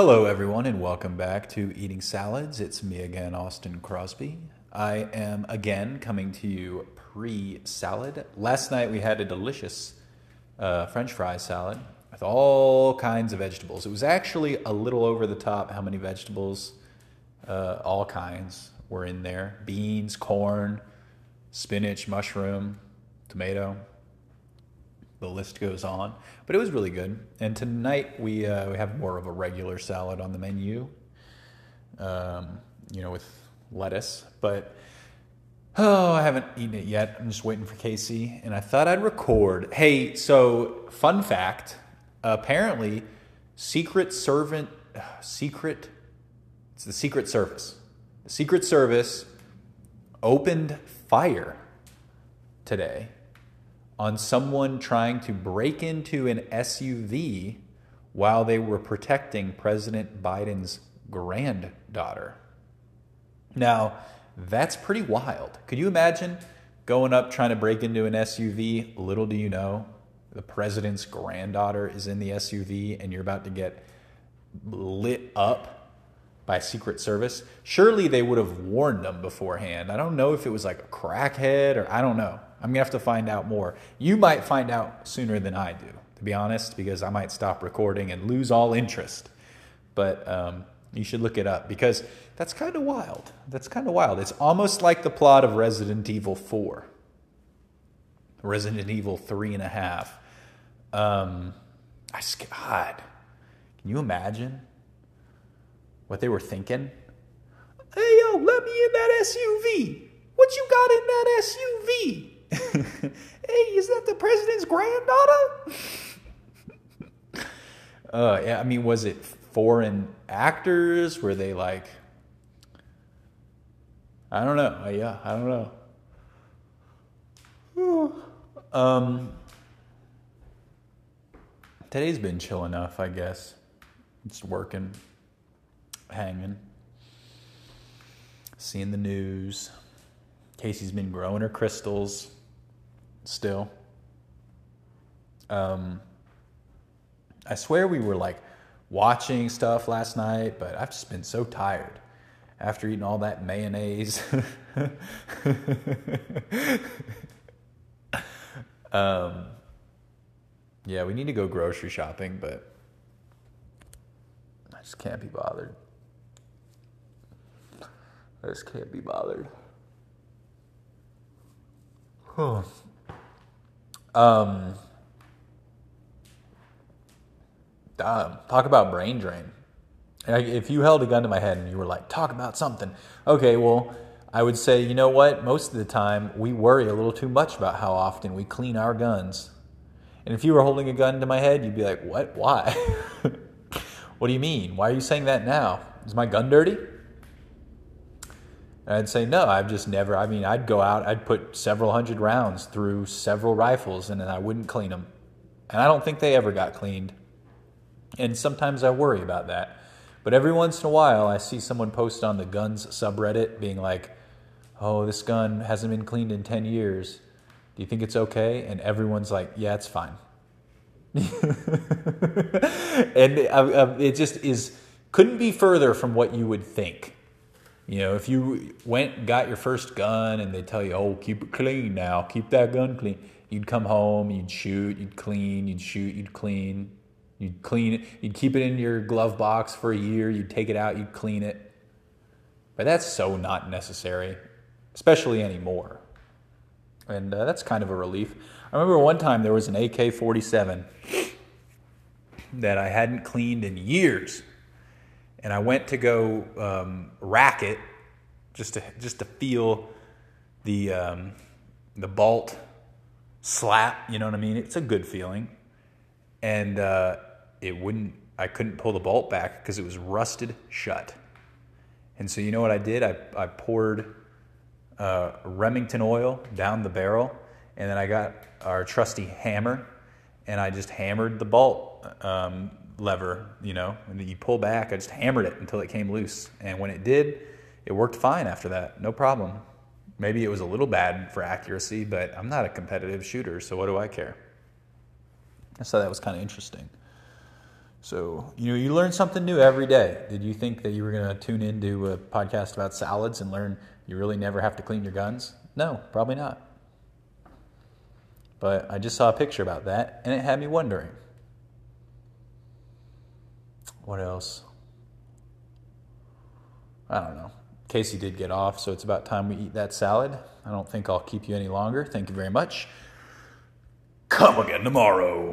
Hello, everyone, and welcome back to Eating Salads. It's me again, Austin Crosby. I am again coming to you pre salad. Last night we had a delicious uh, French fry salad with all kinds of vegetables. It was actually a little over the top how many vegetables, uh, all kinds, were in there beans, corn, spinach, mushroom, tomato the list goes on. But it was really good. And tonight we uh, we have more of a regular salad on the menu, um, you know, with lettuce. But oh, I haven't eaten it yet. I'm just waiting for Casey, and I thought I'd record. Hey, so fun fact: apparently, Secret Servant, Secret, it's the Secret Service. The Secret Service opened fire today on someone trying to break into an SUV while they were protecting President Biden's granddaughter. Now, that's pretty wild. Could you imagine going up trying to break into an SUV? Little do you know, the president's granddaughter is in the SUV and you're about to get lit up by Secret Service. Surely they would have warned them beforehand. I don't know if it was like a crackhead or I don't know. I'm gonna have to find out more. You might find out sooner than I do, to be honest, because I might stop recording and lose all interest. But um, you should look it up because that's kind of wild. That's kind of wild. It's almost like the plot of Resident Evil 4, Resident Evil 3 and a half. Um, I, God, can you imagine what they were thinking? Hey, yo, let me in that SUV. What you got in that SUV? hey, is that the president's granddaughter? uh, yeah, I mean, was it foreign actors? Were they like, I don't know. Uh, yeah, I don't know. um, today's been chill enough, I guess. It's working, hanging, seeing the news. Casey's been growing her crystals still. Um, I swear we were like watching stuff last night, but I've just been so tired after eating all that mayonnaise. um, yeah, we need to go grocery shopping, but I just can't be bothered. I just can't be bothered. Huh. Um, talk about brain drain. If you held a gun to my head and you were like, talk about something, okay, well, I would say, you know what? Most of the time, we worry a little too much about how often we clean our guns. And if you were holding a gun to my head, you'd be like, what? Why? what do you mean? Why are you saying that now? Is my gun dirty? And I'd say, no, I've just never, I mean, I'd go out, I'd put several hundred rounds through several rifles and then I wouldn't clean them. And I don't think they ever got cleaned. And sometimes I worry about that. But every once in a while, I see someone post on the guns subreddit being like, oh, this gun hasn't been cleaned in 10 years. Do you think it's okay? And everyone's like, yeah, it's fine. and uh, uh, it just is, couldn't be further from what you would think. You know, if you went got your first gun and they tell you, "Oh, keep it clean now, keep that gun clean," you'd come home, you'd shoot, you'd clean, you'd shoot, you'd clean, you'd clean it, you'd keep it in your glove box for a year, you'd take it out, you'd clean it. But that's so not necessary, especially anymore. And uh, that's kind of a relief. I remember one time there was an AK 47 that I hadn't cleaned in years and I went to go um, rack it just to just to feel the um, the bolt slap. You know what I mean? It's a good feeling, and uh, it wouldn't. I couldn't pull the bolt back because it was rusted shut. And so you know what I did? I I poured uh, Remington oil down the barrel, and then I got our trusty hammer, and I just hammered the bolt um, lever, you know, and you pull back. I just hammered it until it came loose. And when it did, it worked fine after that. No problem. Maybe it was a little bad for accuracy, but I'm not a competitive shooter, so what do I care? I thought that was kind of interesting. So, you know, you learn something new every day. Did you think that you were going to tune into a podcast about salads and learn you really never have to clean your guns? No, probably not. But I just saw a picture about that and it had me wondering. What else? I don't know. Casey did get off, so it's about time we eat that salad. I don't think I'll keep you any longer. Thank you very much. Come again tomorrow.